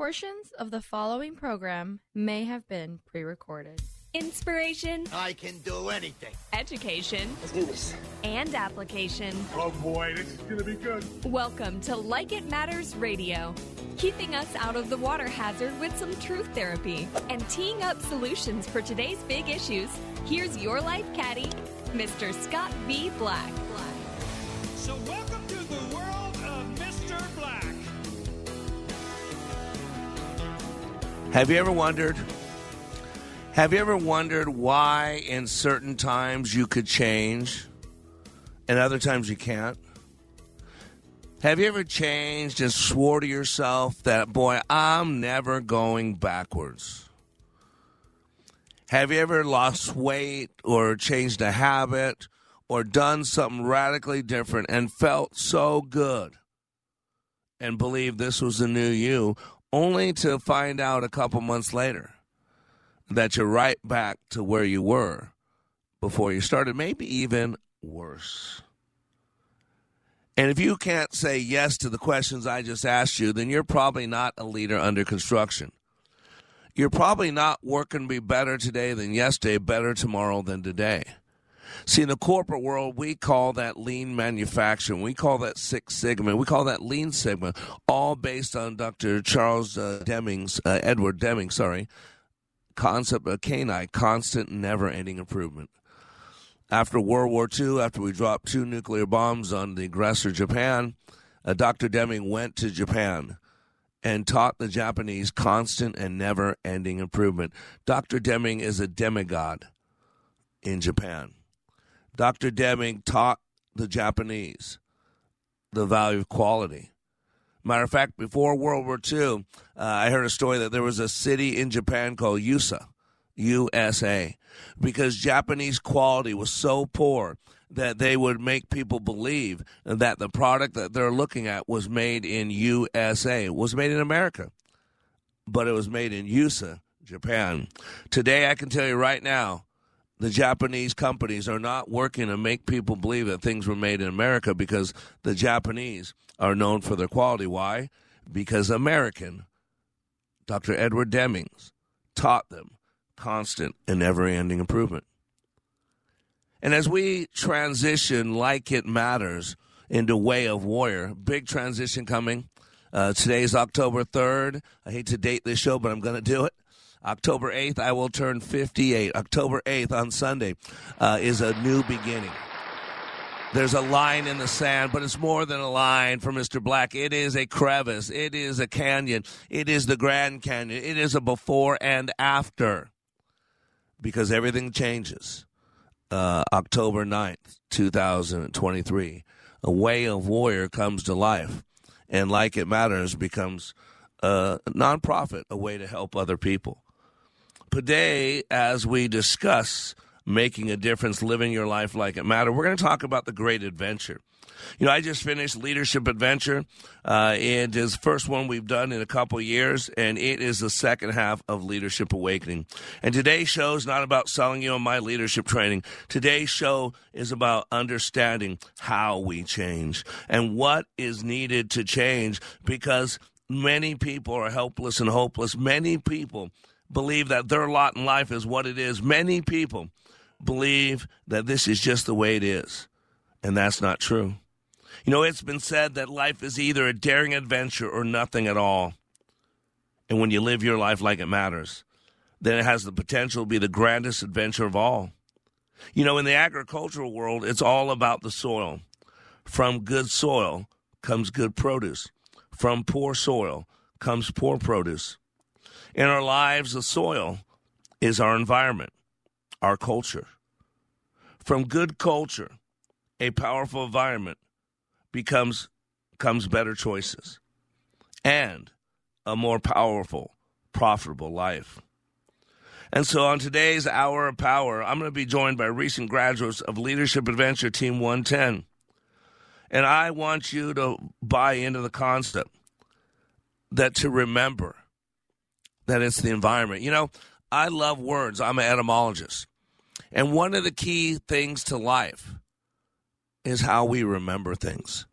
Portions of the following program may have been pre recorded. Inspiration. I can do anything. Education. Let's do this. And application. Oh boy, this is gonna be good. Welcome to Like It Matters Radio, keeping us out of the water hazard with some truth therapy and teeing up solutions for today's big issues. Here's your life caddy, Mr. Scott B. Black. So welcome Have you ever wondered? Have you ever wondered why in certain times you could change and other times you can't? Have you ever changed and swore to yourself that, boy, I'm never going backwards? Have you ever lost weight or changed a habit or done something radically different and felt so good and believed this was the new you, only to find out a couple months later that you're right back to where you were before you started, maybe even worse? And if you can't say yes to the questions I just asked you, then you're probably not a leader under construction. You're probably not working to be better today than yesterday, better tomorrow than today. See, in the corporate world, we call that lean manufacturing. We call that Six Sigma. We call that Lean Sigma, all based on Dr. Charles uh, Deming's, uh, Edward Deming, sorry, concept of CANI, constant, never ending improvement. After World War II, after we dropped two nuclear bombs on the aggressor Japan, uh, Dr. Deming went to Japan and taught the Japanese constant and never ending improvement. Dr. Deming is a demigod in Japan. Dr. Deming taught the Japanese the value of quality. Matter of fact, before World War II, uh, I heard a story that there was a city in Japan called USA, USA, because Japanese quality was so poor that they would make people believe that the product that they're looking at was made in USA, was made in America, but it was made in USA, Japan. Today, I can tell you right now, the Japanese companies are not working to make people believe that things were made in America because the Japanese are known for their quality. Why? Because American, Dr. Edward Demings, taught them constant and never ending improvement. And as we transition like it matters into Way of Warrior, big transition coming. Uh, is October 3rd. I hate to date this show, but I'm going to do it. October 8th, I will turn 58. October 8th on Sunday uh, is a new beginning. There's a line in the sand, but it's more than a line for Mr. Black. It is a crevice. It is a canyon. It is the Grand Canyon. It is a before and after because everything changes. Uh, October 9th, 2023. A way of warrior comes to life, and like it matters becomes a nonprofit, a way to help other people. Today, as we discuss making a difference, living your life like it matters, we're going to talk about the great adventure. You know, I just finished Leadership Adventure. Uh, it is the first one we've done in a couple years, and it is the second half of Leadership Awakening. And today's show is not about selling you on my leadership training. Today's show is about understanding how we change and what is needed to change because many people are helpless and hopeless. Many people believe that their lot in life is what it is. Many people believe that this is just the way it is, and that's not true. You know, it's been said that life is either a daring adventure or nothing at all. And when you live your life like it matters, then it has the potential to be the grandest adventure of all. You know, in the agricultural world, it's all about the soil. From good soil comes good produce. From poor soil comes poor produce. In our lives, the soil is our environment, our culture. From good culture, a powerful environment becomes comes better choices. and a more powerful, profitable life. And so on today's Hour of Power, I'm going to be joined by recent graduates of Leadership Adventure Team 110. And I want you to buy into the concept that to remember that it's the environment. You know, I love words, I'm an etymologist. And one of the key things to life is how we remember things.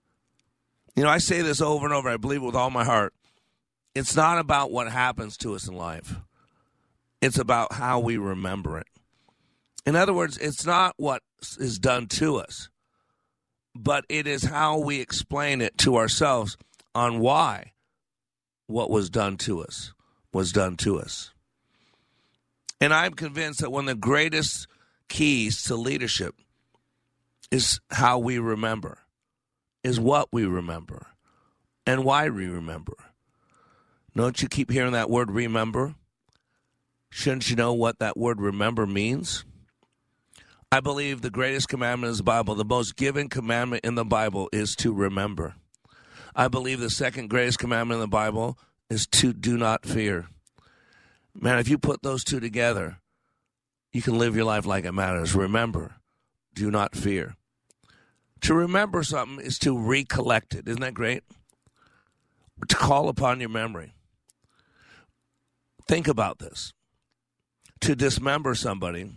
You know, I say this over and over, I believe it with all my heart. It's not about what happens to us in life, it's about how we remember it. In other words, it's not what is done to us, but it is how we explain it to ourselves on why what was done to us was done to us. And I'm convinced that one of the greatest keys to leadership is how we remember, is what we remember, and why we remember. Don't you keep hearing that word remember? Shouldn't you know what that word remember means? I believe the greatest commandment is the Bible. The most given commandment in the Bible is to remember. I believe the second greatest commandment in the Bible is to do not fear. Man, if you put those two together, you can live your life like it matters. Remember, do not fear. To remember something is to recollect it. Isn't that great? To call upon your memory. Think about this. To dismember somebody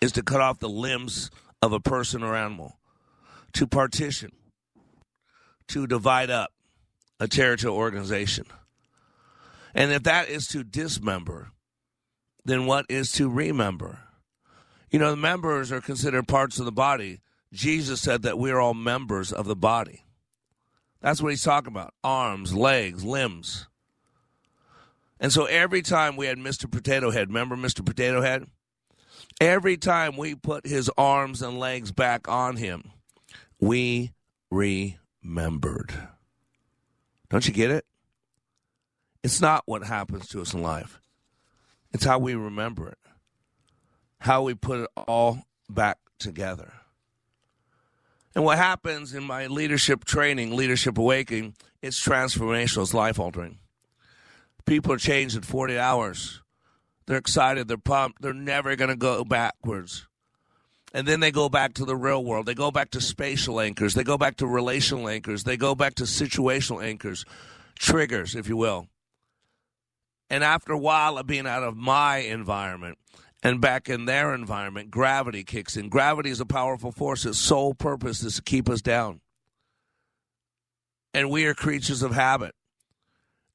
is to cut off the limbs of a person or animal, to partition, to divide up a territorial organization. And if that is to dismember, then what is to remember? You know, the members are considered parts of the body. Jesus said that we're all members of the body. That's what he's talking about arms, legs, limbs. And so every time we had Mr. Potato Head, remember Mr. Potato Head? Every time we put his arms and legs back on him, we remembered. Don't you get it? It's not what happens to us in life, it's how we remember it, how we put it all back together. And what happens in my leadership training, Leadership Awakening, it's transformational, it's life altering. People are changed in 40 hours. They're excited, they're pumped, they're never going to go backwards. And then they go back to the real world. They go back to spatial anchors. They go back to relational anchors. They go back to situational anchors, triggers, if you will. And after a while of being out of my environment and back in their environment, gravity kicks in. Gravity is a powerful force. Its sole purpose is to keep us down. And we are creatures of habit.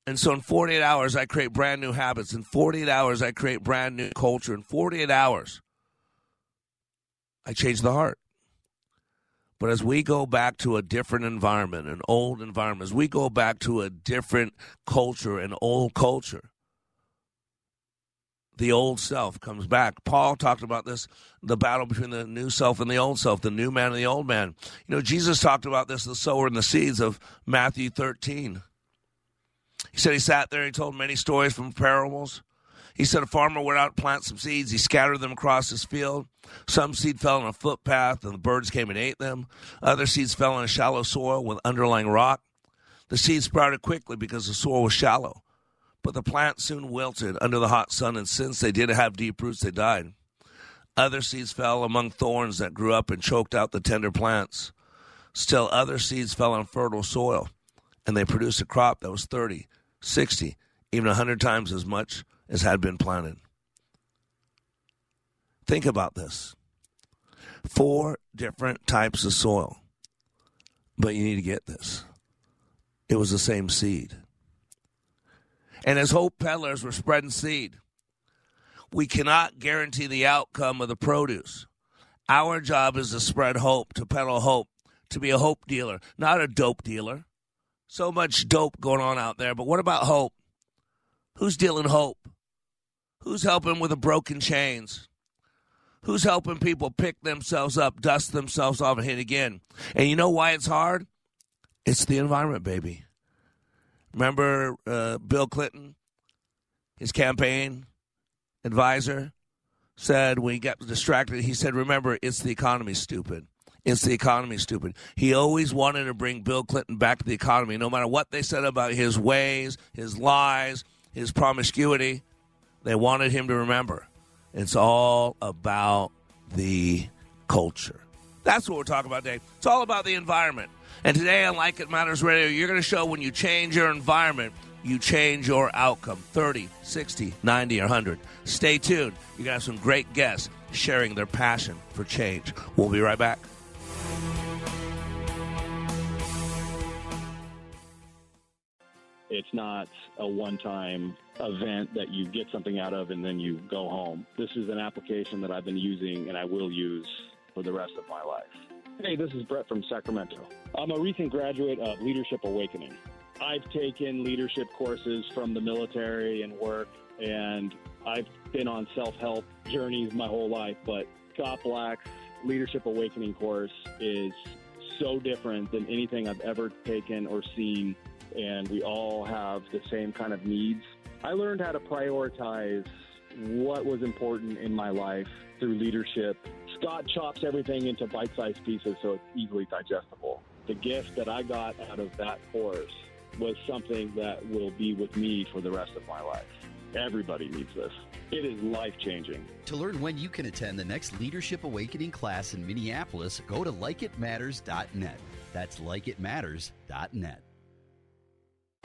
And so in 48 hours, I create brand new habits. In 48 hours, I create brand new culture. In 48 hours, I change the heart. But as we go back to a different environment, an old environment, as we go back to a different culture, an old culture, the old self comes back. Paul talked about this the battle between the new self and the old self, the new man and the old man. You know, Jesus talked about this, the sower and the seeds of Matthew 13. He said he sat there and he told many stories from parables. He said a farmer went out to plant some seeds. He scattered them across his field. Some seed fell on a footpath and the birds came and ate them. Other seeds fell on a shallow soil with underlying rock. The seeds sprouted quickly because the soil was shallow. But the plant soon wilted under the hot sun, and since they didn't have deep roots, they died. Other seeds fell among thorns that grew up and choked out the tender plants. Still, other seeds fell on fertile soil, and they produced a crop that was 30, 60, even 100 times as much as had been planted. Think about this four different types of soil, but you need to get this. It was the same seed. And as hope peddlers, we're spreading seed. We cannot guarantee the outcome of the produce. Our job is to spread hope, to peddle hope, to be a hope dealer, not a dope dealer. So much dope going on out there, but what about hope? Who's dealing hope? Who's helping with the broken chains? Who's helping people pick themselves up, dust themselves off, and hit again? And you know why it's hard? It's the environment, baby. Remember uh, Bill Clinton, his campaign advisor, said when he got distracted, he said, Remember, it's the economy, stupid. It's the economy, stupid. He always wanted to bring Bill Clinton back to the economy, no matter what they said about his ways, his lies, his promiscuity. They wanted him to remember. It's all about the culture. That's what we're talking about today. It's all about the environment. And today on Like It Matters Radio, you're going to show when you change your environment, you change your outcome 30, 60, 90, or 100. Stay tuned. You're going to have some great guests sharing their passion for change. We'll be right back. It's not a one time event that you get something out of and then you go home. This is an application that I've been using and I will use for the rest of my life. Hey, this is Brett from Sacramento. I'm a recent graduate of Leadership Awakening. I've taken leadership courses from the military and work, and I've been on self help journeys my whole life. But Scott Black's Leadership Awakening course is so different than anything I've ever taken or seen, and we all have the same kind of needs. I learned how to prioritize what was important in my life through leadership. Scott chops everything into bite sized pieces so it's easily digestible. The gift that I got out of that course was something that will be with me for the rest of my life. Everybody needs this. It is life changing. To learn when you can attend the next Leadership Awakening class in Minneapolis, go to likeitmatters.net. That's likeitmatters.net.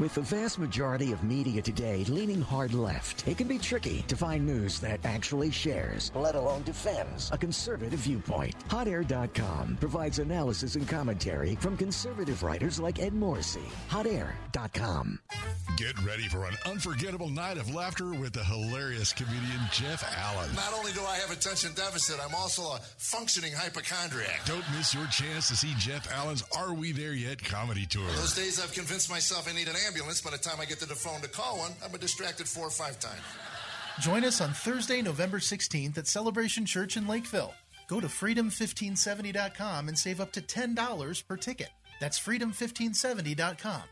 With the vast majority of media today leaning hard left, it can be tricky to find news that actually shares, let alone defends, a conservative viewpoint. HotAir.com provides analysis and commentary from conservative writers like Ed Morrissey. HotAir.com. Get ready for an unforgettable night of laughter with the hilarious comedian Jeff Allen. Not only do I have attention deficit, I'm also a functioning hypochondriac. Don't miss your chance to see Jeff Allen's Are We There Yet comedy tour. Those days I've convinced myself I need an ambulance. By the time I get to the phone to call one, I've been distracted four or five times. Join us on Thursday, November 16th at Celebration Church in Lakeville. Go to freedom1570.com and save up to $10 per ticket. That's freedom1570.com.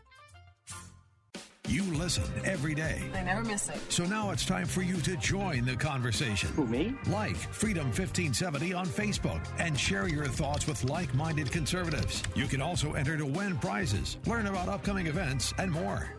You listen every day. I never miss it. So now it's time for you to join the conversation. Who, me? Like Freedom 1570 on Facebook and share your thoughts with like minded conservatives. You can also enter to win prizes, learn about upcoming events, and more.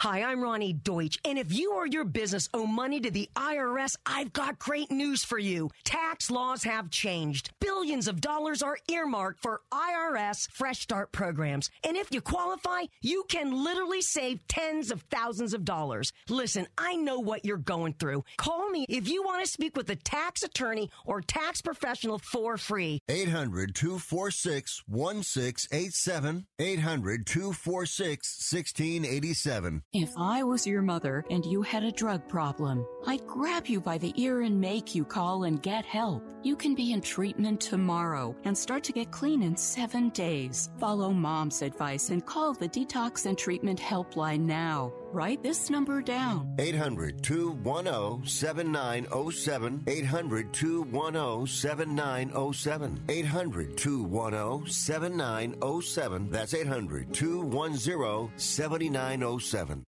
Hi, I'm Ronnie Deutsch, and if you or your business owe money to the IRS, I've got great news for you. Tax laws have changed. Billions of dollars are earmarked for IRS Fresh Start programs, and if you qualify, you can literally save tens of thousands of dollars. Listen, I know what you're going through. Call me if you want to speak with a tax attorney or tax professional for free. 800 246 1687. 800 246 1687. If I was your mother and you had a drug problem, I'd grab you by the ear and make you call and get help. You can be in treatment tomorrow and start to get clean in seven days. Follow mom's advice and call the Detox and Treatment Helpline now. Write this number down 800 210 7907. 800 210 7907. 800 210 7907. That's 800 210 7907.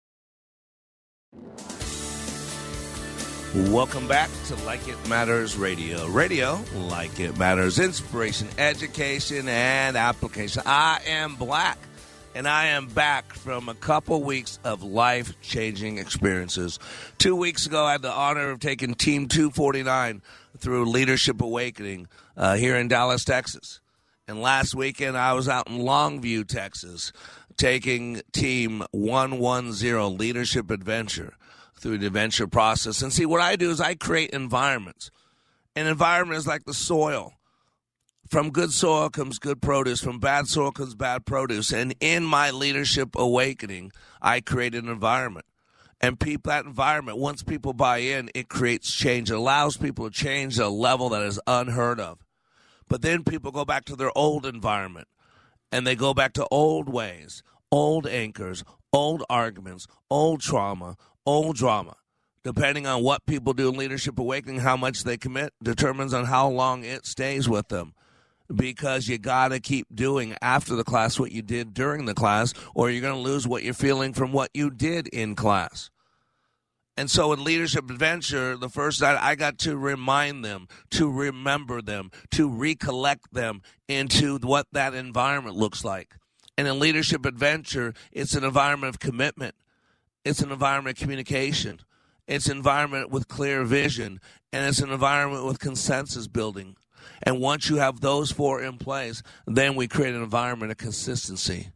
Welcome back to Like It Matters Radio. Radio, like it matters, inspiration, education, and application. I am Black, and I am back from a couple weeks of life changing experiences. Two weeks ago, I had the honor of taking Team 249 through Leadership Awakening uh, here in Dallas, Texas. And last weekend, I was out in Longview, Texas, taking Team 110 Leadership Adventure through the adventure process. And see, what I do is I create environments. An environment is like the soil. From good soil comes good produce. From bad soil comes bad produce. And in my leadership awakening, I create an environment. And people, that environment, once people buy in, it creates change. It allows people to change a level that is unheard of. But then people go back to their old environment and they go back to old ways, old anchors, old arguments, old trauma, old drama. Depending on what people do in Leadership Awakening, how much they commit determines on how long it stays with them. Because you got to keep doing after the class what you did during the class, or you're going to lose what you're feeling from what you did in class. And so in Leadership Adventure, the first night I got to remind them, to remember them, to recollect them into what that environment looks like. And in Leadership Adventure, it's an environment of commitment. It's an environment of communication. It's an environment with clear vision. And it's an environment with consensus building. And once you have those four in place, then we create an environment of consistency.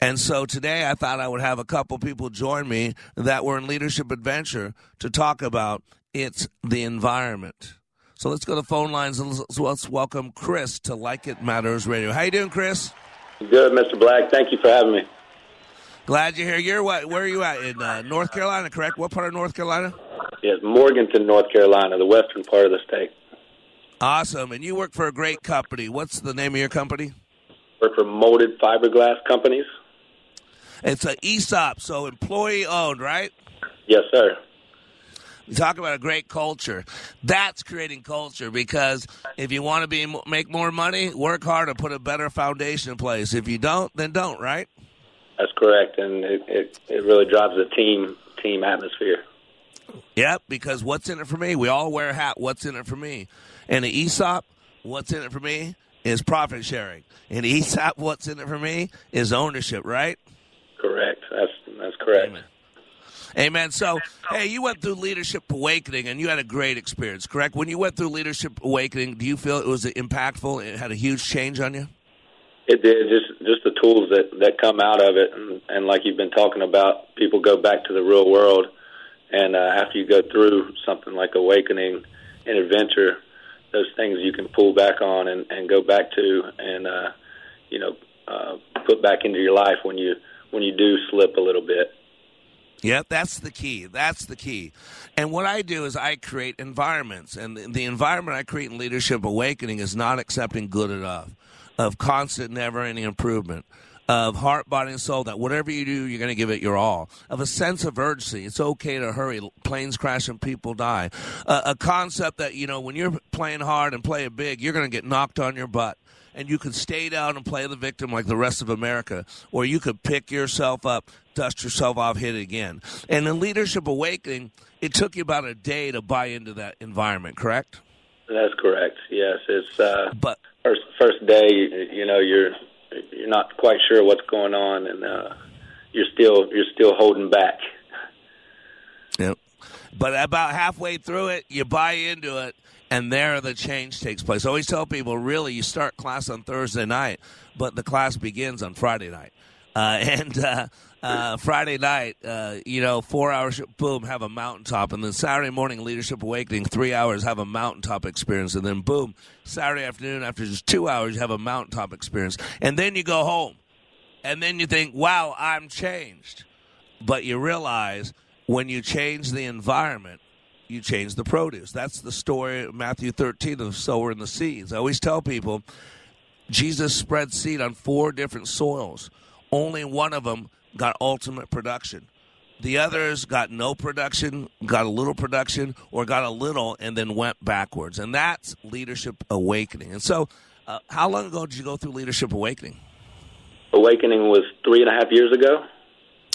And so today I thought I would have a couple people join me that were in Leadership Adventure to talk about it's the environment. So let's go to phone lines and let's, welcome Chris to Like It Matters Radio. How you doing, Chris? Good, Mr. Black. Thank you for having me. Glad you're here. You're what? Where are you at? In uh, North Carolina, correct? What part of North Carolina? Yes, Morganton, North Carolina, the western part of the state. Awesome. And you work for a great company. What's the name of your company? Work for Molded Fiberglass Companies. It's an ESOP, so employee owned, right? Yes, sir. You talk about a great culture. That's creating culture because if you want to be make more money, work hard and put a better foundation in place. If you don't, then don't, right? That's correct, and it it, it really drives a team team atmosphere. Yep, because what's in it for me? We all wear a hat. What's in it for me? And the ESOP, what's in it for me is profit sharing. And the ESOP, what's in it for me is ownership, right? Correct. That's that's correct. Amen. Amen. So, hey, you went through Leadership Awakening and you had a great experience, correct? When you went through Leadership Awakening, do you feel it was impactful? It had a huge change on you? It did. Just just the tools that that come out of it, and, and like you've been talking about, people go back to the real world, and uh, after you go through something like Awakening and Adventure, those things you can pull back on and, and go back to, and uh, you know, uh, put back into your life when you when you do slip a little bit. Yeah, that's the key. That's the key. And what I do is I create environments, and the environment I create in Leadership Awakening is not accepting good enough, of constant, never-ending improvement, of heart, body, and soul. That whatever you do, you're going to give it your all. Of a sense of urgency. It's okay to hurry. Planes crash and people die. Uh, a concept that you know when you're playing hard and playing big, you're going to get knocked on your butt and you could stay down and play the victim like the rest of America, or you could pick yourself up, dust yourself off, hit it again. And in Leadership Awakening, it took you about a day to buy into that environment, correct? That's correct. Yes, it's uh, but first first day. You know, you're you're not quite sure what's going on, and uh, you're still you're still holding back. Yep. But about halfway through it, you buy into it, and there the change takes place. I always tell people, really, you start class on Thursday night, but the class begins on Friday night. Uh, and uh, uh, Friday night, uh, you know, four hours, boom, have a mountaintop. And then Saturday morning, Leadership Awakening, three hours, have a mountaintop experience. And then, boom, Saturday afternoon, after just two hours, you have a mountaintop experience. And then you go home. And then you think, wow, I'm changed. But you realize when you change the environment, you change the produce. That's the story of Matthew 13 of sower and the seeds. I always tell people Jesus spread seed on four different soils. Only one of them got ultimate production. The others got no production, got a little production, or got a little and then went backwards. And that's leadership awakening. And so, uh, how long ago did you go through leadership awakening? Awakening was three and a half years ago.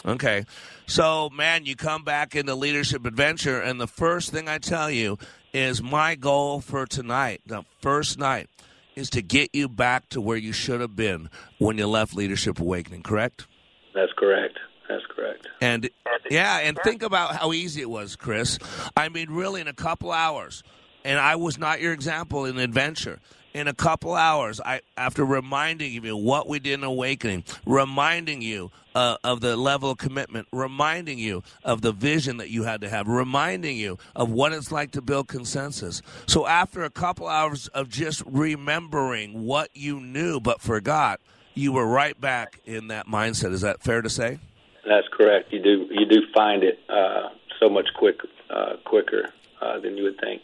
Okay. So, man, you come back into Leadership Adventure, and the first thing I tell you is my goal for tonight, the first night, is to get you back to where you should have been when you left Leadership Awakening, correct? That's correct. That's correct. And yeah, and think about how easy it was, Chris. I mean, really, in a couple hours, and I was not your example in adventure in a couple hours, I after reminding you what we did in Awakening, reminding you uh, of the level of commitment, reminding you of the vision that you had to have, reminding you of what it's like to build consensus. So after a couple hours of just remembering what you knew but forgot, you were right back in that mindset. Is that fair to say? That's correct. You do you do find it uh, so much quick uh, quicker uh, than you would think.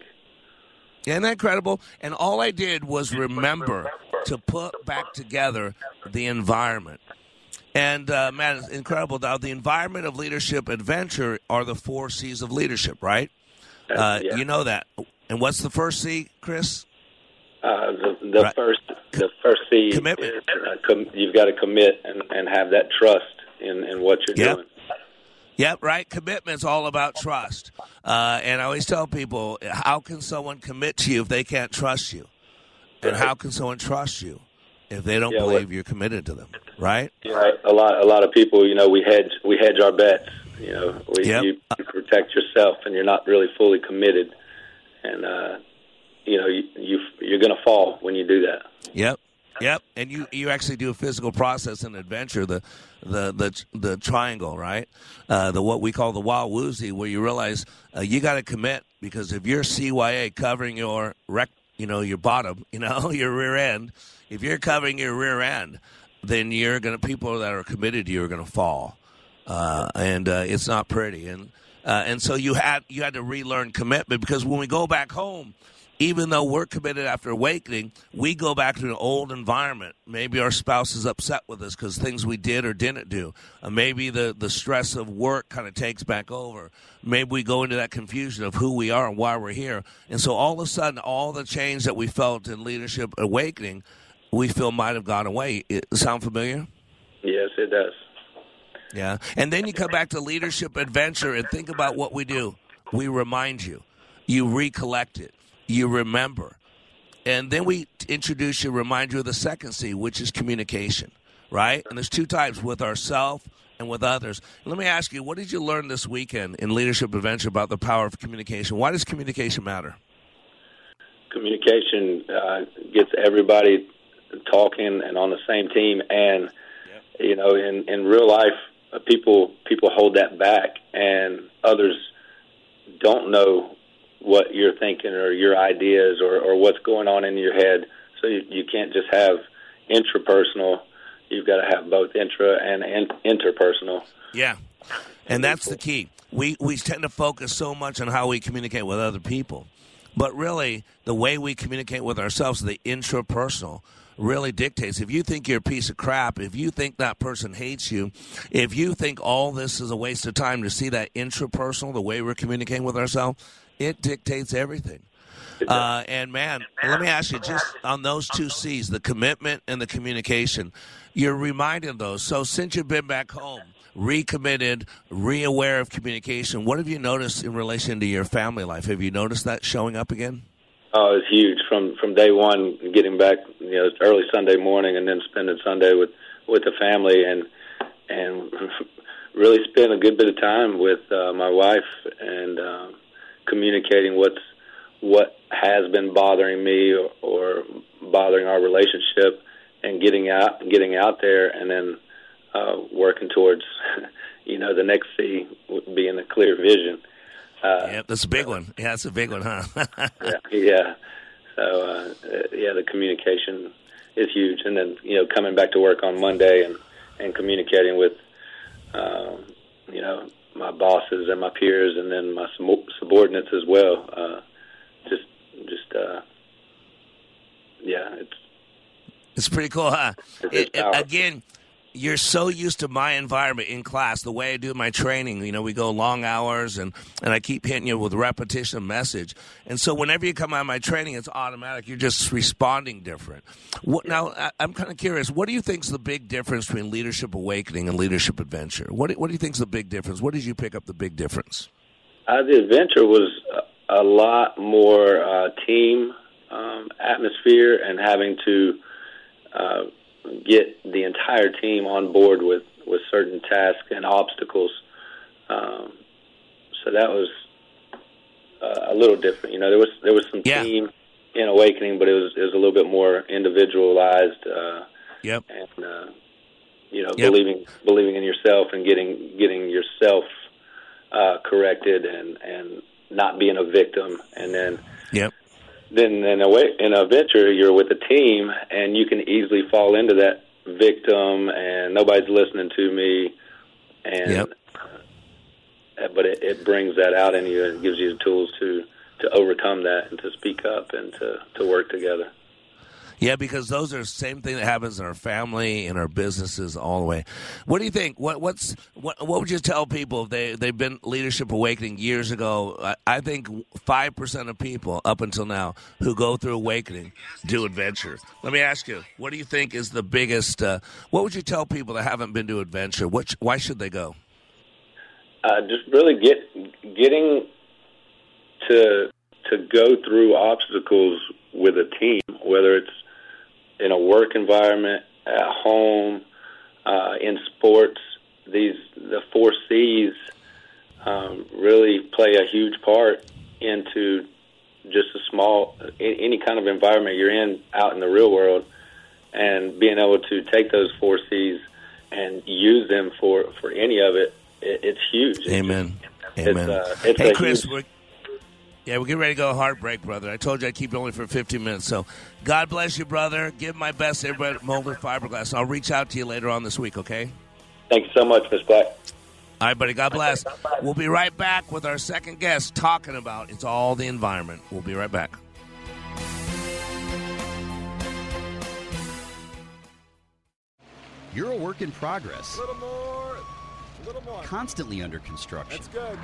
Isn't that incredible? And all I did was remember to put back together the environment. And uh, man, it's incredible. Now, the environment of leadership adventure are the four C's of leadership, right? Uh, yeah. You know that. And what's the first C, Chris? Uh, the the Right. first the first C Commitment. is uh, com- you've got to commit and, and have that trust in, in what you're Yep. doing. Yep, right. Commitment's all about trust. Uh, and I always tell people, how can someone commit to you if they can't trust you? And how can someone trust you if they don't Yeah, believe what- you're committed to them? Right? Right. A lot, a lot of people, you know, we hedge, we hedge our bets. You know, we, Yep. you protect yourself, and you're not really fully committed, and uh, you know, you, you you're going to fall when you do that. Yep. Yep. And you, you actually do a physical process in adventure, the the the the triangle, right? Uh, the what we call the wild woozy, where you realize uh, you got to commit because if you're CYA covering your rec, you know your bottom, you know your rear end, if you're covering your rear end, then you're gonna people that are committed to you are gonna fall, uh, and uh, it's not pretty. And uh, and so you had you had to relearn commitment because when we go back home even though we're committed after awakening, we go back to an old environment. Maybe our spouse is upset with us because things we did or didn't do. Uh, maybe the, the stress of work kind of takes back over. Maybe we go into that confusion of who we are and why we're here. And so all of a sudden, all the change that we felt in leadership awakening, we feel might have gone away. It, sound familiar? Yes, it does. Yeah. And then you come back to leadership adventure and think about what we do. We remind you, you recollect it, you remember. And then we introduce you, remind you of the second C, which is communication, right? And there's two types with ourselves and with others. Let me ask you, what did you learn this weekend in Leadership Adventure about the power of communication? Why does communication matter? Communication uh, gets everybody talking and on the same team, and you know, in in real life, uh, people people hold that back, and others don't know what you're thinking or your ideas or, or what's going on in your head. So you, you can't just have intrapersonal. You've got to have both intra and, and interpersonal. Yeah. And that's the key. We we tend to focus so much on how we communicate with other people. But really, the way we communicate with ourselves, the intrapersonal, really dictates. If you think you're a piece of crap, if you think that person hates you, if you think all this is a waste of time to see that intrapersonal, the way we're communicating with ourselves, it dictates everything. Uh, and man, let me ask you just on those two C's, the commitment and the communication, you're reminded of those. So since you've been back home, recommitted, re-aware of communication, what have you noticed in relation to your family life? Have you noticed that showing up again? Oh, it's huge from from day one. Getting back, you know, early Sunday morning, and then spending Sunday with with the family, and and really spend a good bit of time with uh, my wife and uh, communicating what's what has been bothering me or, or bothering our relationship, and getting out getting out there, and then uh, working towards, you know, the next C being a clear vision. Uh, yeah, that's a big one. Yeah, that's a big one, huh? yeah, yeah. So uh, uh, yeah, the communication is huge, and then you know coming back to work on Monday and and communicating with um, you know my bosses and my peers, and then my subordinates as well. Uh, just just uh, yeah, it's It's pretty cool, huh? It- again, you're so used to my environment in class, the way I do my training. You know, we go long hours, and and I keep hitting you with repetition message. And so, whenever you come out of my training, it's automatic. You're just responding different. What, now, I, I'm kind of curious. What do you think is the big difference between leadership awakening and leadership adventure? What do, What do you think is the big difference? What did you pick up the big difference? Uh, the adventure was a lot more uh, team um, atmosphere and having to uh, get the entire team on board with, with certain tasks and obstacles. Um, so that was uh, a little different. You know, there was there was some team in awakening, but it was it was a little bit more individualized. Uh, yep. And uh, you know, Yep. believing believing in yourself and getting getting yourself uh, corrected and and not being a victim, and then Yep. Then in a way in a venture you're with a team and you can easily fall into that victim and nobody's listening to me and Yep. uh, but it, it brings that out in you and gives you the tools to to overcome that and to speak up and to to work together Yeah, because those are the same thing that happens in our family, in our businesses, all the way. What do you think? What what's what, what would you tell people if they they've been leadership awakening years ago? I, I think five percent of people up until now who go through awakening do adventure. Let me ask you, what do you think is the biggest? Uh, what would you tell people that haven't been to adventure? What why should they go? uh, just really get getting to to go through obstacles with a team, whether it's in a work environment, at home, uh, in sports. These the four C's um, really play a huge part into just a small any kind of environment you're in out in the real world, and being able to take those four C's and use them for for any of it, it it's huge. Amen. It's, Amen. uh, it's hey, Chris, huge- yeah, we're getting ready to go heartbreak, brother. I told you I'd keep it only for 15 minutes. So, God bless you, brother. Give my best to everybody at Molded Fiberglass. I'll reach out to you later on this week, okay? Thank you so much, Miss Black. All right, buddy. God bless. We'll be right back with our second guest talking about it's all the environment. We'll be right back. You're a work in progress. Constantly under construction. That's good.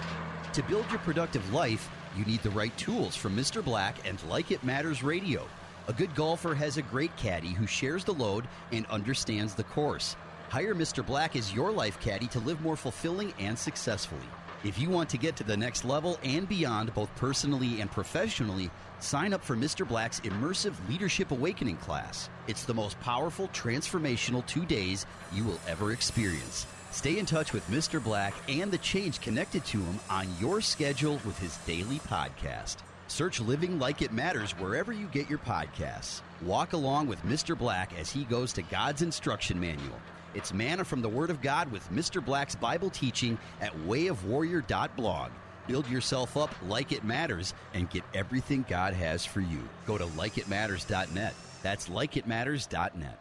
To build your productive life, you need the right tools from Mr. Black and Like It Matters Radio. A good golfer has a great caddy who shares the load and understands the course. Hire Mr. Black as your life caddy to live more fulfilling and successfully. If you want to get to the next level and beyond, both personally and professionally, sign up for Mr. Black's immersive Leadership Awakening class. It's the most powerful, transformational two days you will ever experience. Stay in touch with Mr. Black and the change connected to him on your schedule with his daily podcast. Search Living Like It Matters wherever you get your podcasts. Walk along with Mr. Black as he goes to God's instruction manual. It's manna from the Word of God with Mr. Black's Bible teaching at wayofwarrior.blog. Build yourself up like it matters and get everything God has for you. Go to likeitmatters.net. That's likeitmatters.net.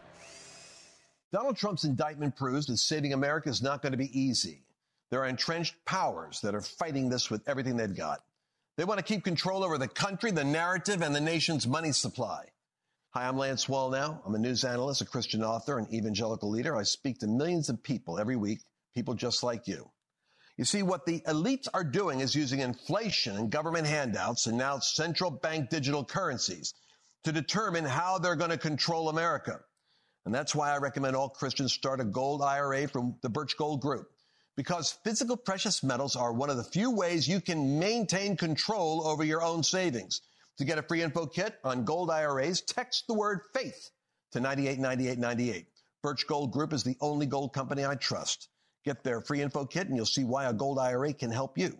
Donald Trump's indictment proves that saving America is not going to be easy. There are entrenched powers that are fighting this with everything they've got. They want to keep control over the country, the narrative, and the nation's money supply. Hi, I'm Lance Wallnau. I'm a news analyst, a Christian author, an evangelical leader. I speak to millions of people every week, people just like you. You see, what the elites are doing is using inflation and government handouts and now central bank digital currencies to determine how they're going to control America. And that's why I recommend all Christians start a gold IRA from the Birch Gold Group. Because physical precious metals are one of the few ways you can maintain control over your own savings. To get a free info kit on gold IRAs, text the word faith to 989898. Birch Gold Group is the only gold company I trust. Get their free info kit and you'll see why a gold IRA can help you.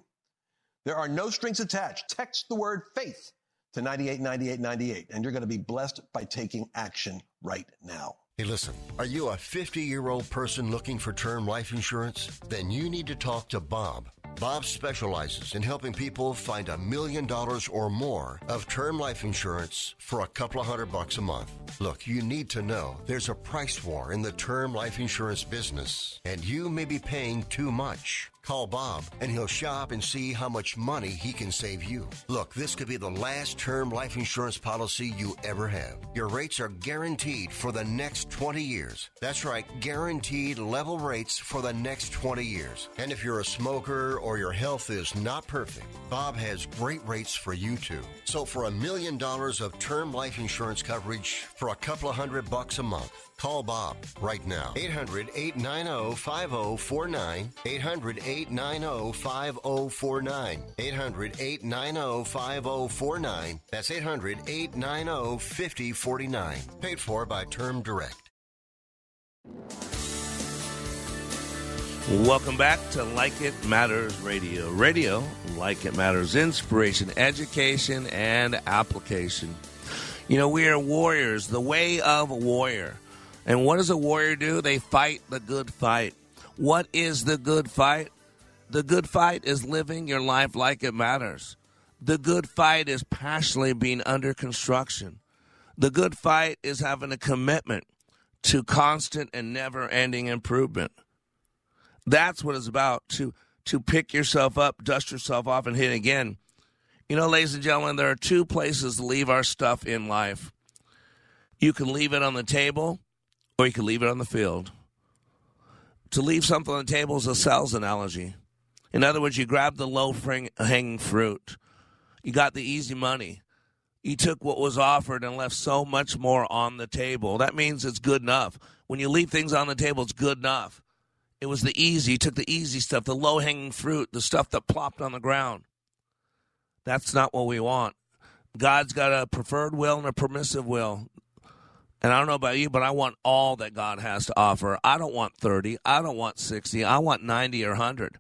There are no strings attached. Text the word faith to 989898 and you're going to be blessed by taking action right now. Hey, listen, are you a 50 year old person looking for term life insurance? Then you need to talk to Bob. Bob specializes in helping people find a million dollars or more of term life insurance for a couple of hundred bucks a month. Look, you need to know there's a price war in the term life insurance business, and you may be paying too much. Call Bob and he'll shop and see how much money he can save you. Look, this could be the last term life insurance policy you ever have. Your rates are guaranteed for the next 20 years. That's right, guaranteed level rates for the next 20 years. And if you're a smoker or your health is not perfect, Bob has great rates for you too. So for a million dollars of term life insurance coverage for a couple of hundred bucks a month, Call Bob right now. 800 890 5049. 800 890 5049. 800 890 5049. That's 800 890 5049. Paid for by Term Direct. Welcome back to Like It Matters Radio. Radio, like it matters, inspiration, education, and application. You know, we are warriors, the way of a warrior. And what does a warrior do? They fight the good fight. What is the good fight? The good fight is living your life like it matters. The good fight is passionately being under construction. The good fight is having a commitment to constant and never ending improvement. That's what it's about to to pick yourself up, dust yourself off, and hit again. You know, ladies and gentlemen, there are two places to leave our stuff in life. You can leave it on the table, or you can leave it on the field. To leave something on the table is a sales analogy. In other words, you grabbed the low hanging fruit. You got the easy money. You took what was offered and left so much more on the table. That means it's good enough. When you leave things on the table, it's good enough. It was the easy. You took the easy stuff, the low hanging fruit, the stuff that plopped on the ground. That's not what we want. God's got a preferred will and a permissive will. And I don't know about you, but I want all that God has to offer. I don't want 30. I don't want 60. I want 90 or 100.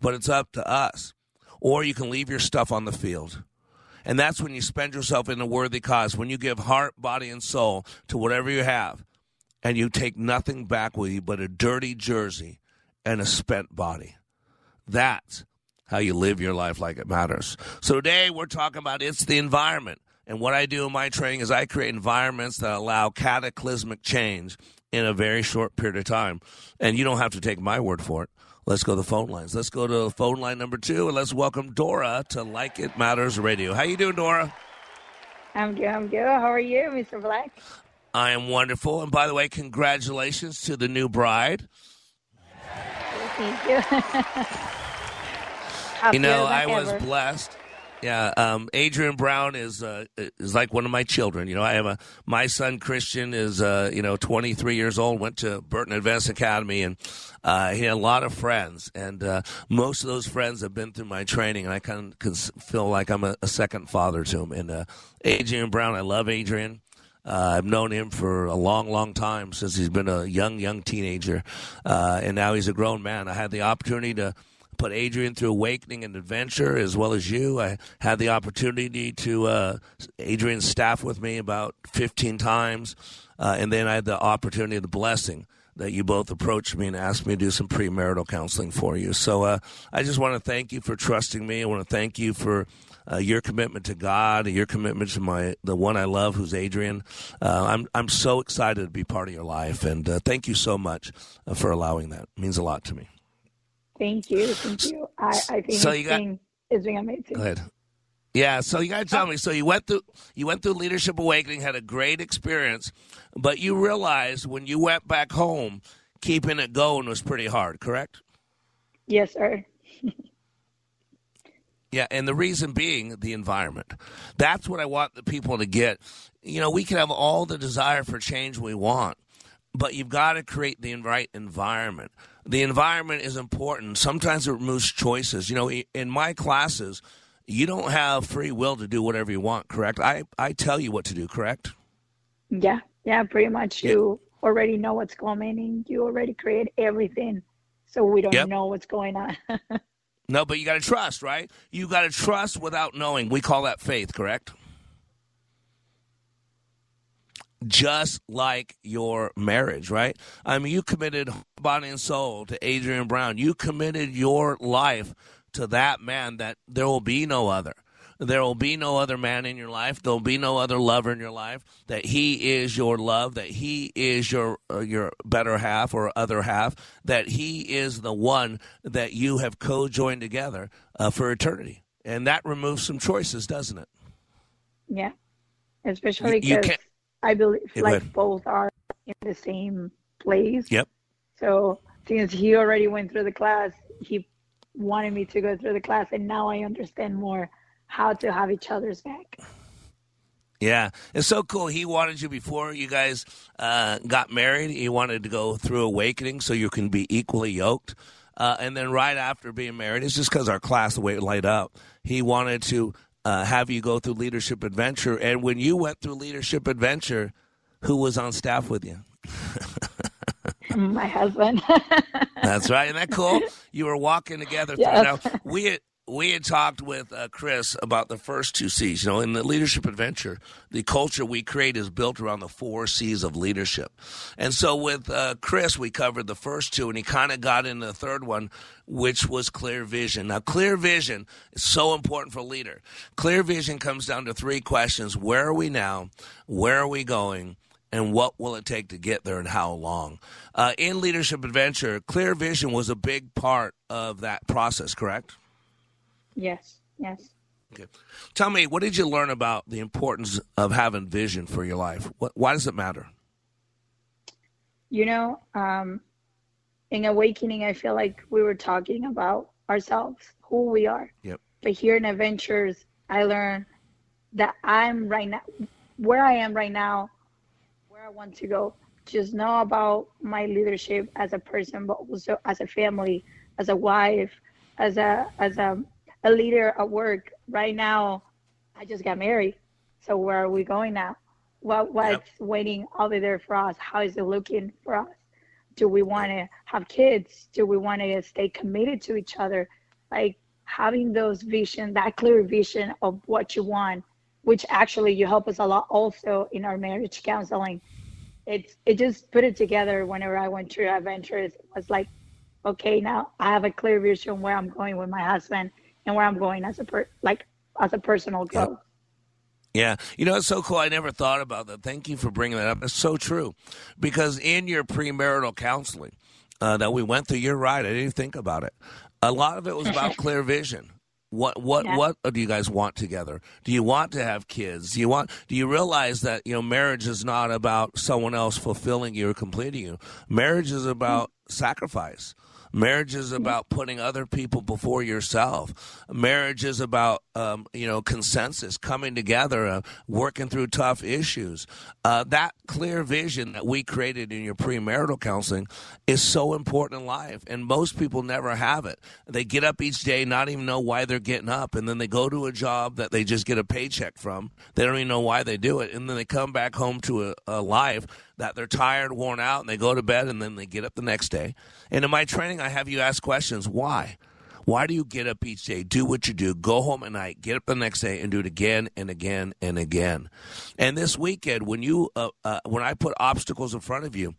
But it's up to us. Or you can leave your stuff on the field. And that's when you spend yourself in a worthy cause, when you give heart, body, and soul to whatever you have, and you take nothing back with you but a dirty jersey and a spent body. That's how you live your life like it matters. So today we're talking about it's the environment. And what I do in my training is I create environments that allow cataclysmic change in a very short period of time. And you don't have to take my word for it. Let's go to the phone lines. Let's go to phone line number two, and let's welcome Dora to Like It Matters Radio. How you doing, Dora? I'm good. I'm good. How are you, Mr. Black? I am wonderful. And by the way, congratulations to the new bride. Thank you. you know, I was blessed. Yeah, um, Adrian Brown is uh, is like one of my children. You know, I have a my son Christian is uh, you know 23 years old. Went to Burton Advanced Academy, and uh, he had a lot of friends. And uh, most of those friends have been through my training, and I kind of feel like I'm a, a second father to him. And uh, Adrian Brown, I love Adrian. Uh, I've known him for a long, long time since he's been a young, young teenager, uh, and now he's a grown man. I had the opportunity to put Adrian through awakening and adventure as well as you. I had the opportunity to uh, Adrian staff with me about 15 times, uh, and then I had the opportunity, the blessing that you both approached me and asked me to do some premarital counseling for you. So uh, I just want to thank you for trusting me. I want to thank you for. Uh, your commitment to God, your commitment to my the one I love, who's Adrian. Uh, I'm I'm so excited to be part of your life, and uh, thank you so much uh, for allowing that. It means a lot to me. Thank you. Thank you. I, I think So you got- been, it's amazing. Go ahead. Yeah, so you got to tell oh. me. So you went through you went through leadership awakening, had a great experience, but you realized when you went back home, keeping it going was pretty hard. Correct? Yes, sir. Yeah, and the reason being the environment. That's what I want the people to get. You know, we can have all the desire for change we want, but you've got to create the right environment. The environment is important. Sometimes it removes choices. You know, in my classes, you don't have free will to do whatever you want, correct? I, I tell you what to do, correct? Yeah, yeah, pretty much. You already know what's coming and you already create everything. So we don't Yep. know what's going on. No, but you got to trust, right? You got to trust without knowing. We call that faith, correct? Just like your marriage, right? I mean, you committed body and soul to Adrian Brown. You committed your life to that man that there will be no other. There will be no other man in your life. There will be no other lover in your life. That he is your love. That he is your uh, your better half or other half. That he is the one that you have co-joined together uh, for eternity. And that removes some choices, doesn't it? yeah, especially because can't- I believe like both are in the same place. Yep. So since he already went through the class, he wanted me to go through the class, and now I understand more how to have each other's back. Yeah, it's so cool. He wanted you before you guys uh, got married. He wanted to go through awakening so you can be equally yoked. Uh, and then right after being married, it's just because our class, the way it laid up, he wanted to uh, have you go through leadership adventure. And when you went through leadership adventure, who was on staff with you? My husband. That's right. Isn't that cool? You were walking together. Yes. Now we had, we had talked with uh, Chris about the first two C's. You know, in the leadership adventure, the culture we create is built around the four C's of leadership. And so with uh, Chris, we covered the first two, and he kind of got into the third one, which was clear vision. Now, clear vision is so important for a leader. Clear vision comes down to three questions: Where are we now? Where are we going? and what will it take to get there and how long. Uh, in Leadership Adventure, clear vision was a big part of that process, correct? Yes, yes. Okay. Tell me, what did you learn about the importance of having vision for your life? What, why does it matter? You know, um, in awakening, I feel like we were talking about ourselves, who we are. Yep. But here in adventures, I learned that I'm right now, where I am right now, where I want to go, just know about my leadership as a person, but also as a family, as a wife, as a as a, a leader at work. Right now, I just got married. So where are we going now? What what's yep. waiting over there for us? How is it looking for us? Do we want to have kids? Do we want to stay committed to each other? Like having those vision, that clear vision of what you want, which actually you help us a lot also in our marriage counseling. It's it just put it together whenever I went through adventures. It was like, okay, now I have a clear vision where I'm going with my husband and where I'm going as a per like as a personal growth. Yep. Yeah. You know, it's so cool. I never thought about that. Thank you for bringing that up. It's so true. Because in your premarital counseling uh, that we went through, you're right. I didn't think about it. A lot of it was about clear vision. What what yeah. what do you guys want together? Do you want to have kids? Do you want do you realize that, you know, marriage is not about someone else fulfilling you or completing you. Marriage is about mm-hmm. sacrifice. Marriage is about putting other people before yourself. Marriage is about, um, you know, consensus, coming together, uh, working through tough issues. Uh, that clear vision that we created in your premarital counseling is so important in life, and most people never have it. They get up each day, not even know why they're getting up, and then they go to a job that they just get a paycheck from. They don't even know why they do it, and then they come back home to a, a life that they're tired, worn out, and they go to bed and then they get up the next day. And in my training, I have you ask questions. Why? Why do you get up each day, do what you do, go home at night, get up the next day, and do it again and again and again? And this weekend, when you uh, uh, when I put obstacles in front of you,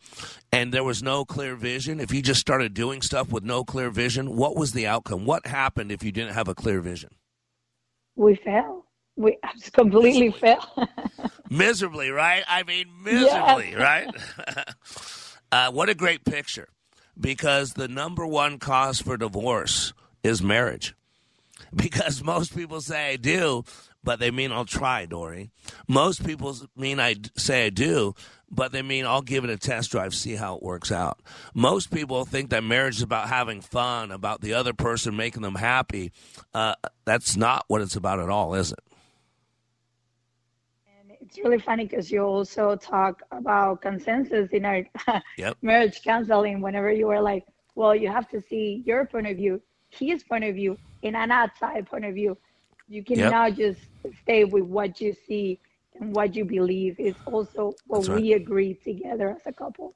and there was no clear vision, if you just started doing stuff with no clear vision, what was the outcome? What happened if you didn't have a clear vision? We fail. We just completely fail. miserably, right? I mean, miserably, right? uh, what a great picture. Because the number one cause for divorce is marriage. Because most people say I do, but they mean I'll try, Dory. Most people mean I say I do, but they mean I'll give it a test drive, see how it works out. Most people think that marriage is about having fun, about the other person making them happy. Uh, that's not what it's about at all, is it? Really funny because you also talk about consensus in our yep. marriage counseling whenever you were like, well, you have to see your point of view, his point of view, in an outside point of view. You cannot yep. just stay with what you see and what you believe. It's also what right. we agree together as a couple.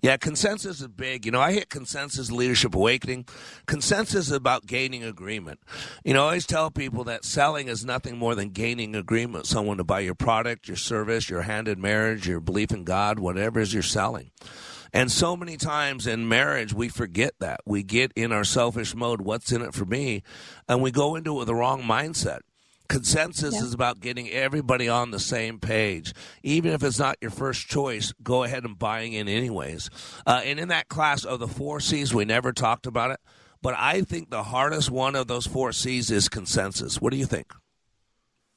Yeah, consensus is big. You know, I hit consensus leadership awakening. Consensus is about gaining agreement. You know, I always tell people that selling is nothing more than gaining agreement someone to buy your product, your service, your hand in marriage, your belief in God, whatever it is you're selling. And so many times in marriage, we forget that. We get in our selfish mode, what's in it for me? And we go into it with the wrong mindset. Consensus yeah. is about getting everybody on the same page. Even if it's not your first choice, go ahead and buying in anyways. Uh, and in that class of the four C's, we never talked about it, but I think the hardest one of those four C's is consensus. What do you think?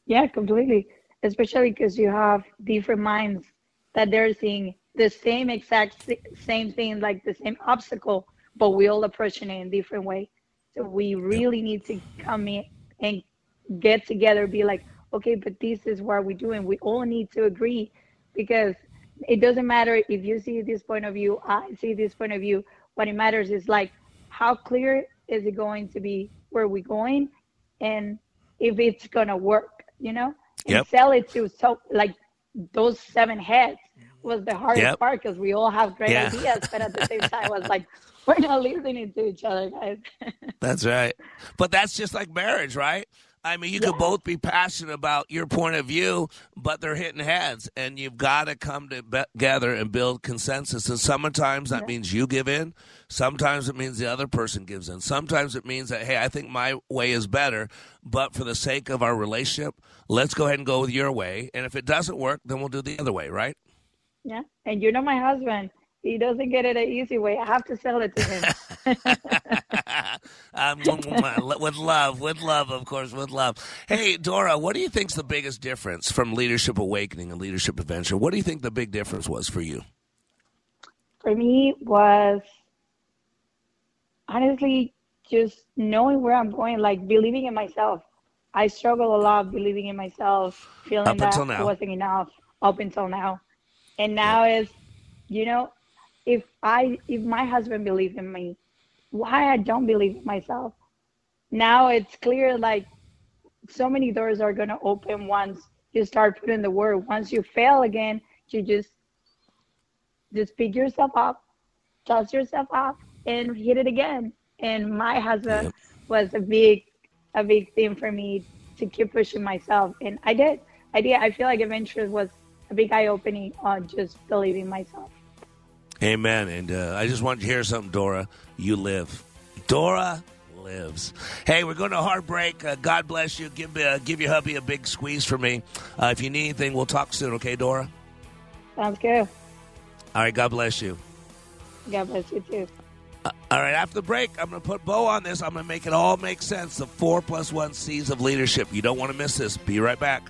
Yeah, completely. Especially because you have different minds that they're seeing the same exact same thing, like the same obstacle, but we all approaching it in different way. So we really need to come in and get together, be like, okay, but this is what we're doing. We all need to agree because it doesn't matter if you see this point of view, I see this point of view. What it matters is like, how clear is it going to be where we're going and if it's going to work, you know? And yep. sell it to so like those seven heads was the hardest yep. part because we all have great yeah. ideas, but at the same time, it was like, we're not listening to each other, guys. that's right. But that's just like marriage, right? I mean, you yeah. could both be passionate about your point of view, but they're hitting heads, and you've got to come together and build consensus. And sometimes that yeah. means you give in. Sometimes it means the other person gives in. Sometimes it means that, hey, I think my way is better, but for the sake of our relationship, let's go ahead and go with your way. And if it doesn't work, then we'll do the other way, right? Yeah. And you know my husband he doesn't get it an easy way. I have to sell it to him. um, with love, with love, of course, with love. Hey, Dora, what do you think's the biggest difference from Leadership Awakening and Leadership Adventure? What do you think the big difference was for you? For me, was honestly just knowing where I'm going, like believing in myself. I struggle a lot believing in myself, feeling up that now. wasn't enough up until now. And now yeah. is you know, if I if my husband believed in me, why I don't believe in myself? Now it's clear like so many doors are gonna open once you start putting the word. Once you fail again, you just just pick yourself up, dust yourself off, and hit it again. And my husband was a big a big thing for me to keep pushing myself, and I did. I did. I feel like Adventures was a big eye opening on just believing myself. Amen. And uh, I just wanted to hear something, Dora. You live. Dora lives. Hey, we're going to heartbreak. Uh, God bless you. Give uh, give your hubby a big squeeze for me. Uh, if you need anything, we'll talk soon. Okay, Dora. Sounds good. All right. God bless you. God bless you too. Uh, all right. After the break, I'm going to put bow on this. I'm going to make it all make sense. The four plus one C's of leadership. You don't want to miss this. Be right back.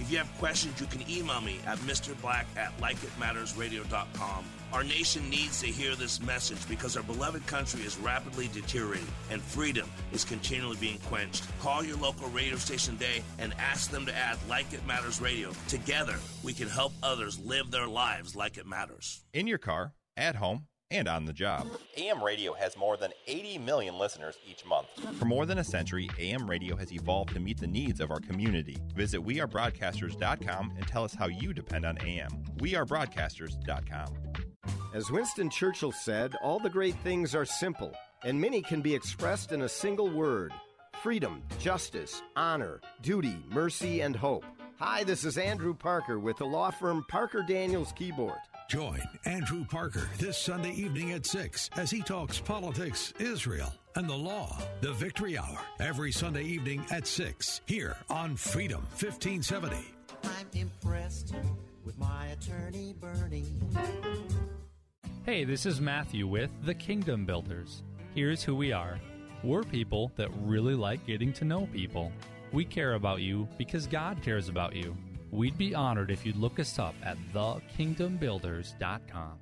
If you have questions, you can email me at mrblack at likeitmattersradio.com. Our nation needs to hear this message because our beloved country is rapidly deteriorating and freedom is continually being quenched. Call your local radio station today and ask them to add Like It Matters Radio. Together, we can help others live their lives like it matters. In your car, at home, and on the job. AM radio has more than 80 million listeners each month. For more than a century, AM radio has evolved to meet the needs of our community. Visit wearebroadcasters.com and tell us how you depend on AM. Wearebroadcasters.com. As Winston Churchill said, all the great things are simple, and many can be expressed in a single word freedom, justice, honor, duty, mercy, and hope. Hi, this is Andrew Parker with the law firm Parker Daniels Kibort. Join Andrew Parker this Sunday evening at 6 as he talks politics, Israel, and the law. The Victory Hour, every Sunday evening at 6, here on Freedom 1570. I'm impressed with my attorney, Bernie. Hey, this is Matthew with The Kingdom Builders. Here's who we are we're people that really like getting to know people. We care about you because God cares about you. We'd be honored if you'd look us up at thekingdombuilders.com.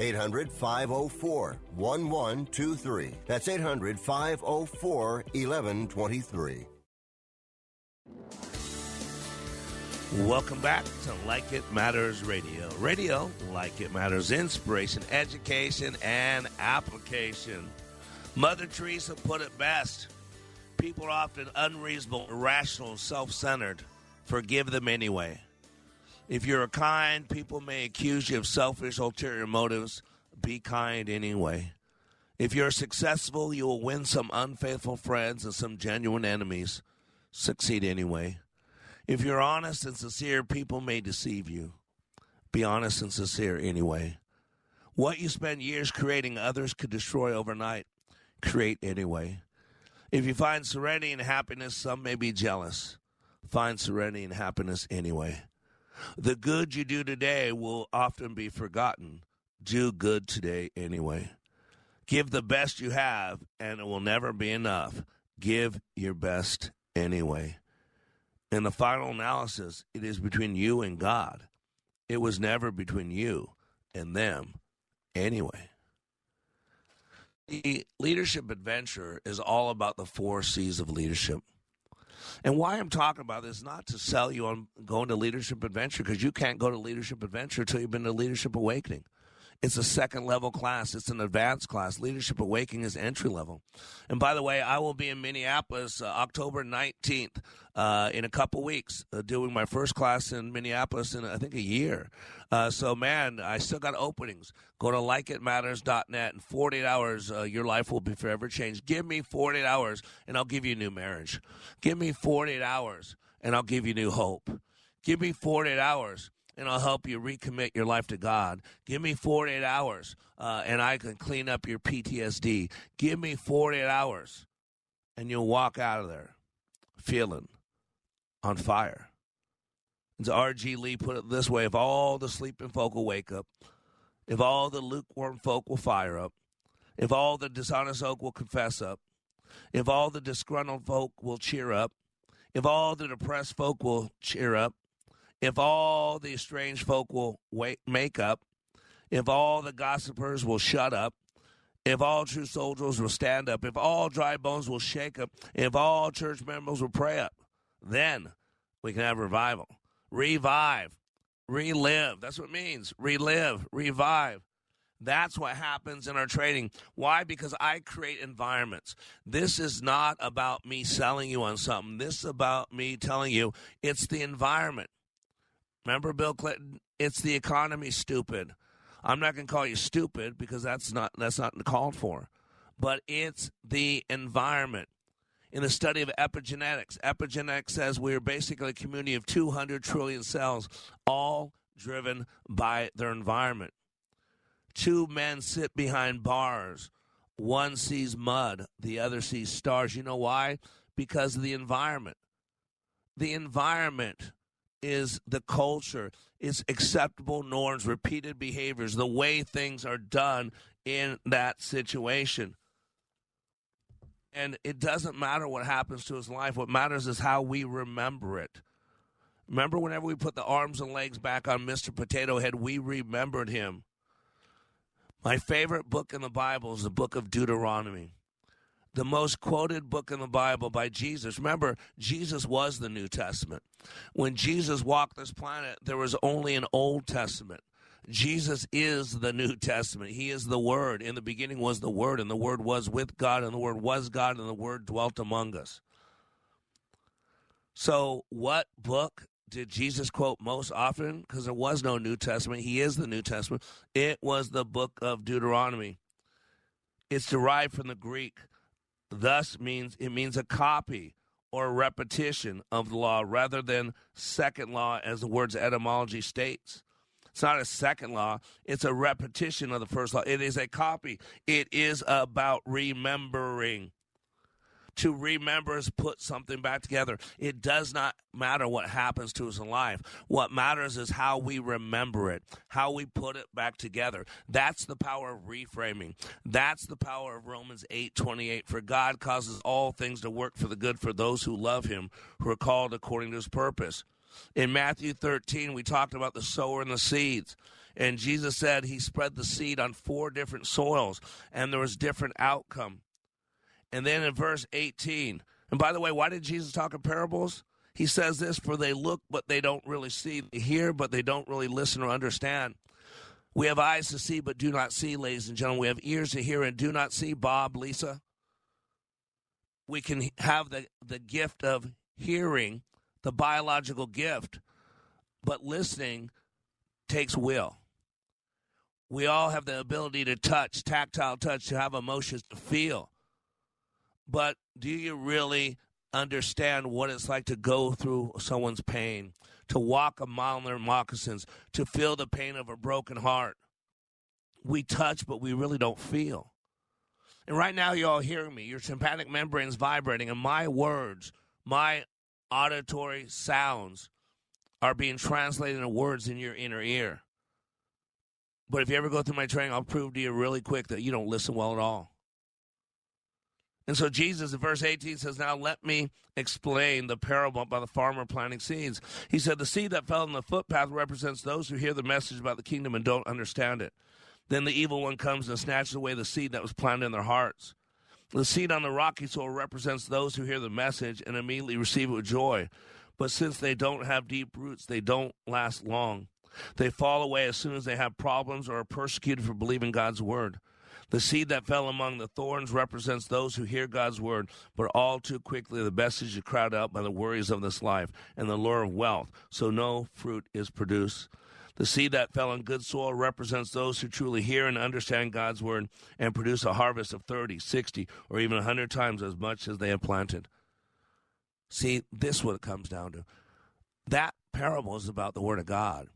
800 504 1123. That's 800 504 1123. Welcome back to Like It Matters Radio. Radio, like it matters, inspiration, education, and application. Mother Teresa put it best people are often unreasonable, irrational, self centered. Forgive them anyway. If you're kind, people may accuse you of selfish, ulterior motives. Be kind anyway. If you're successful, you will win some unfaithful friends and some genuine enemies. Succeed anyway. If you're honest and sincere, people may deceive you. Be honest and sincere anyway. What you spend years creating, others could destroy overnight. Create anyway. If you find serenity and happiness, some may be jealous. Find serenity and happiness anyway. The good you do today will often be forgotten. Do good today anyway. Give the best you have, and it will never be enough. give your best anyway. In the final analysis, it is between you and God. It was never between you and them anyway. The leadership adventure is all about the four C's of leadership. And why I'm talking about this is not to sell you on going to leadership adventure because you can't go to leadership adventure until you've been to leadership awakening. It's a second level class. It's an advanced class. Leadership Awakening is entry level. And by the way, I will be in Minneapolis uh, October 19th uh, in a couple weeks uh, doing my first class in Minneapolis in, I think, a year. Uh, so, man, I still got openings. Go to likeitmatters.net. In 48 hours, uh, your life will be forever changed. Give me 48 hours, and I'll give you a new marriage. Give me 48 hours, and I'll give you new hope. Give me 48 hours and I'll help you recommit your life to God. Give me 48 hours uh, and I can clean up your PTSD. Give me 48 hours and you'll walk out of there feeling on fire. As R.G. Lee put it this way if all the sleeping folk will wake up, if all the lukewarm folk will fire up, if all the dishonest folk will confess up, if all the disgruntled folk will cheer up, if all the depressed folk will cheer up, if all the strange folk will make up, if all the gossipers will shut up, if all true soldiers will stand up, if all dry bones will shake up, if all church members will pray up, then we can have revival. Revive, relive. That's what it means. Relive, revive. That's what happens in our training. Why? Because I create environments. This is not about me selling you on something. This is about me telling you it's the environment. Remember Bill Clinton? It's the economy, stupid. I'm not going to call you stupid because that's not that's not called for. But it's the environment. In the study of epigenetics, epigenetics says we are basically a community of 200 trillion cells, all driven by their environment. Two men sit behind bars. One sees mud, the other sees stars. You know why? Because of the environment. The environment is the culture, is acceptable norms, repeated behaviors, the way things are done in that situation. And it doesn't matter what happens to his life. What matters is how we remember it. Remember, whenever we put the arms and legs back on Mr. Potato Head, we remembered him. My favorite book in the Bible is the book of Deuteronomy the most quoted book in the Bible by Jesus. Remember, Jesus was the New Testament. When Jesus walked this planet, there was only an Old Testament. Jesus is the New Testament. He is the Word. In the beginning was the Word, and the Word was with God, and the Word was God, and the Word dwelt among us. So, what book did Jesus quote most often? Because there was no New Testament. He is the New Testament. It was the book of Deuteronomy. It's derived from the Greek Thus means it means a copy or repetition of the law rather than second law as the word's etymology states. It's not a second law, it's a repetition of the first law. It is a copy. It is about remembering to remember is put something back together. It does not matter what happens to us in life. What matters is how we remember it, how we put it back together. That's the power of reframing. That's the power of Romans 8 28. For God causes all things to work for the good for those who love him, who are called according to his purpose. In Matthew 13, we talked about the sower and the seeds. And Jesus said he spread the seed on four different soils, and there was different outcome. And then in verse 18, and by the way, why did Jesus talk in parables? He says this for they look, but they don't really see, they hear, but they don't really listen or understand. We have eyes to see, but do not see, ladies and gentlemen. We have ears to hear and do not see, Bob, Lisa. We can have the, the gift of hearing, the biological gift, but listening takes will. We all have the ability to touch, tactile touch, to have emotions, to feel. But do you really understand what it's like to go through someone's pain, to walk a mile in their moccasins, to feel the pain of a broken heart? We touch, but we really don't feel. And right now, you're all hearing me. Your tympanic membrane's vibrating, and my words, my auditory sounds are being translated into words in your inner ear. But if you ever go through my training, I'll prove to you really quick that you don't listen well at all. And so Jesus in verse 18 says, Now let me explain the parable about the farmer planting seeds. He said, The seed that fell in the footpath represents those who hear the message about the kingdom and don't understand it. Then the evil one comes and snatches away the seed that was planted in their hearts. The seed on the rocky soil represents those who hear the message and immediately receive it with joy. But since they don't have deep roots, they don't last long. They fall away as soon as they have problems or are persecuted for believing God's word. The seed that fell among the thorns represents those who hear God's word, but all too quickly the message is crowded out by the worries of this life and the lure of wealth, so no fruit is produced. The seed that fell on good soil represents those who truly hear and understand God's word and produce a harvest of 30, 60, or even 100 times as much as they have planted. See, this is what it comes down to. That parable is about the word of God,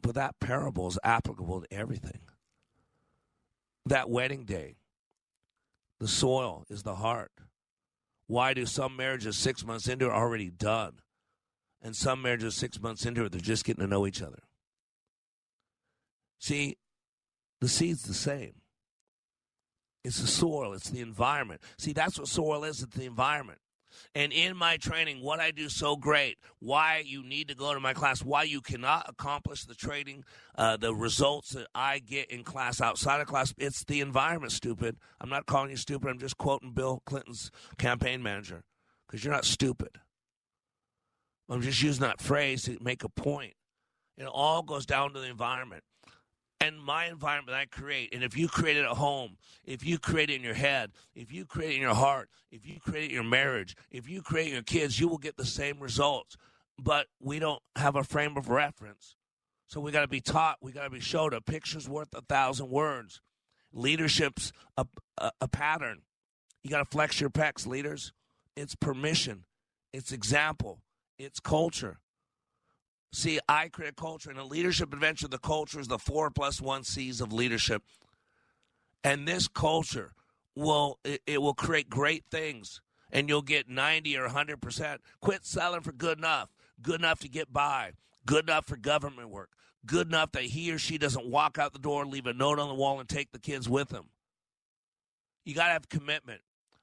but that parable is applicable to everything that wedding day. The soil is the heart. Why do some marriages six months into are already done? And some marriages six months into it, they're just getting to know each other. See, the seed's the same. It's the soil, it's the environment. See, that's what soil is, it's the environment and in my training, what I do so great, why you need to go to my class, why you cannot accomplish the trading, uh, the results that I get in class outside of class. It's the environment, stupid. I'm not calling you stupid. I'm just quoting Bill Clinton's campaign manager because you're not stupid. I'm just using that phrase to make a point. It all goes down to the environment and my environment I create. And if you create it at home, if you create it in your head, if you create it in your heart, if you create it in your marriage, if you create your kids, you will get the same results. But we don't have a frame of reference. So we got to be taught, we got to be showed a picture's worth a thousand words. Leadership's a, a, a pattern. You got to flex your pecs, leaders. It's permission, it's example, it's culture. See, I create culture. In a leadership adventure, the culture is the four plus one C's of leadership. And this culture will it, it will create great things and you'll get 90 or 100%. Quit selling for good enough. Good enough to get by. Good enough for government work. Good enough that he or she doesn't walk out the door, leave a note on the wall, and take the kids with them. You got to have commitment.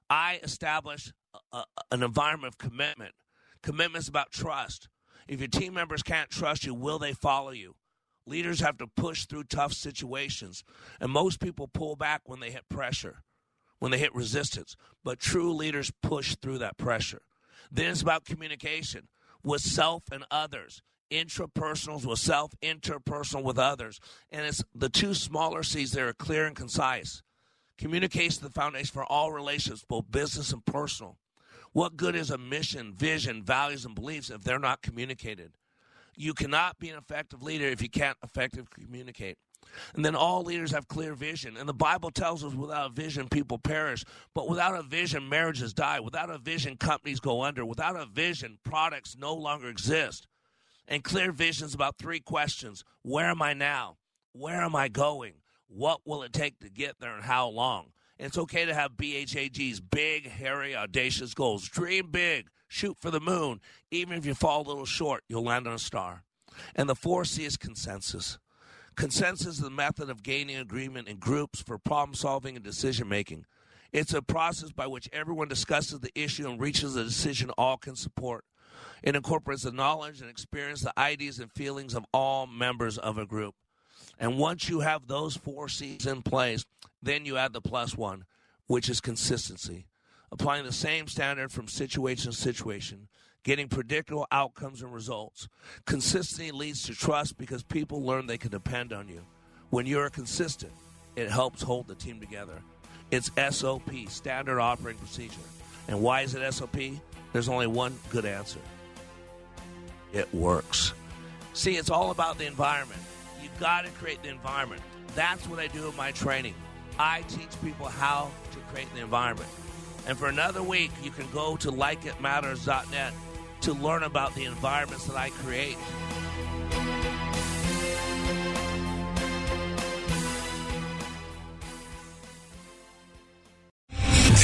I establish a, a, an environment of commitment. Commitment's about trust. If your team members can't trust you, will they follow you? Leaders have to push through tough situations, and most people pull back when they hit pressure, when they hit resistance. But true leaders push through that pressure. Then it's about communication with self and others, intrapersonals with self, interpersonal with others. And it's the two smaller C's that are clear and concise. Communication is the foundation for all relationships, both business and personal. What good is a mission, vision, values, and beliefs if they're not communicated? You cannot be an effective leader if you can't effectively communicate. And then all leaders have clear vision. And the Bible tells us without a vision, people perish. But without a vision, marriages die. Without a vision, companies go under. Without a vision, products no longer exist. And clear visions about three questions Where am I now? Where am I going? What will it take to get there and how long? It's okay to have BHAG's big, hairy, audacious goals. Dream big, shoot for the moon. Even if you fall a little short, you'll land on a star. And the fourth C is consensus. Consensus is the method of gaining agreement in groups for problem solving and decision making. It's a process by which everyone discusses the issue and reaches a decision all can support. It incorporates the knowledge and experience, the ideas and feelings of all members of a group. And once you have those four C's in place, then you add the plus one, which is consistency. Applying the same standard from situation to situation, getting predictable outcomes and results. Consistency leads to trust because people learn they can depend on you. When you're consistent, it helps hold the team together. It's SOP, standard operating procedure. And why is it SOP? There's only one good answer it works. See, it's all about the environment. Got to create the environment. That's what I do in my training. I teach people how to create the environment. And for another week, you can go to likeitmatters.net to learn about the environments that I create.